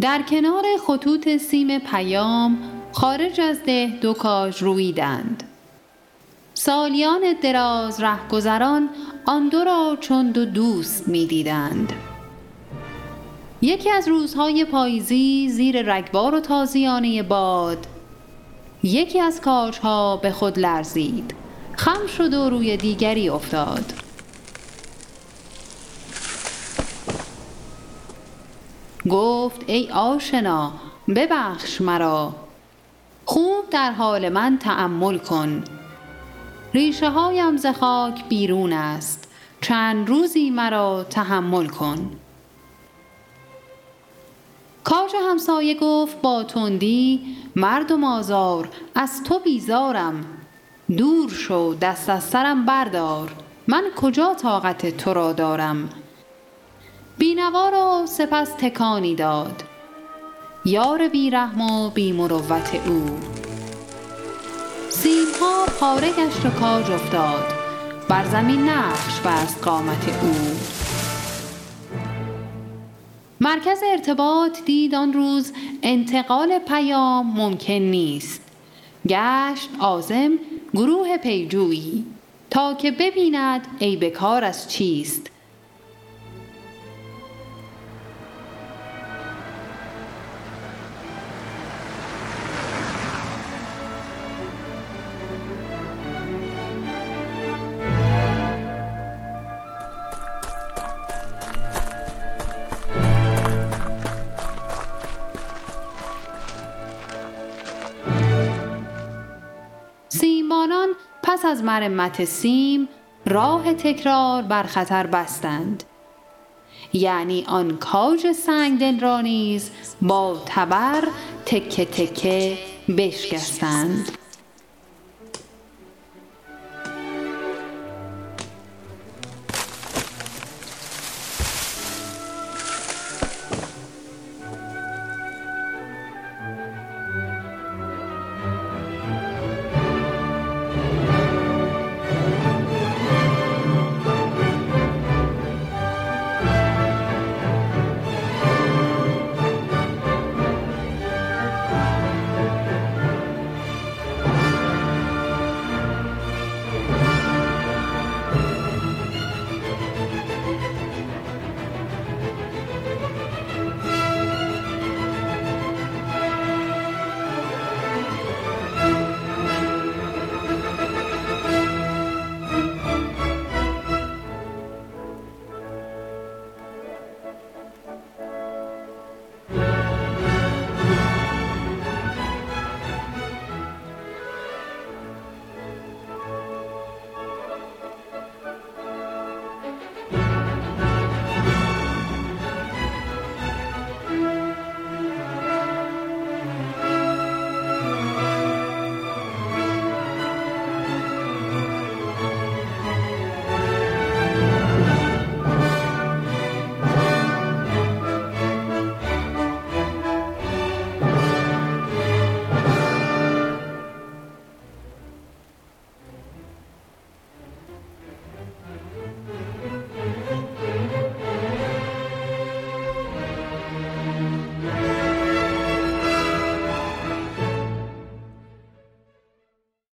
در کنار خطوط سیم پیام خارج از ده دو کاج رویدند. سالیان دراز رهگذران آن دو را چون دو دوست می دیدند یکی از روزهای پاییزی زیر رگبار و تازیانه باد یکی از کاجها به خود لرزید. خم شد و روی دیگری افتاد. گفت ای آشنا ببخش مرا خوب در حال من تأمل کن. ریشه هایم ز خاک بیرون است چند روزی مرا تحمل کن. کاج همسایه گفت با تندی مردم آزار از تو بیزارم. دور شو دست از سرم بردار من کجا طاقت تو را دارم؟ بینوا را سپس تکانی داد. یار بیرحم و بیمروت او. سیمها پاره گشت و کاج افتاد. بر زمین نقش بست قامت او. مرکز ارتباط دید آن روز انتقال پیام ممکن نیست. گشت عازم گروه پیجویی تا که ببیند عیب کار از چیست. سیمبانان پس از مرمت سیم راه تکرار بر خطر بستند. یعنی آن کاج سنگدل را نیز با تبر تکه تکه بشکستند.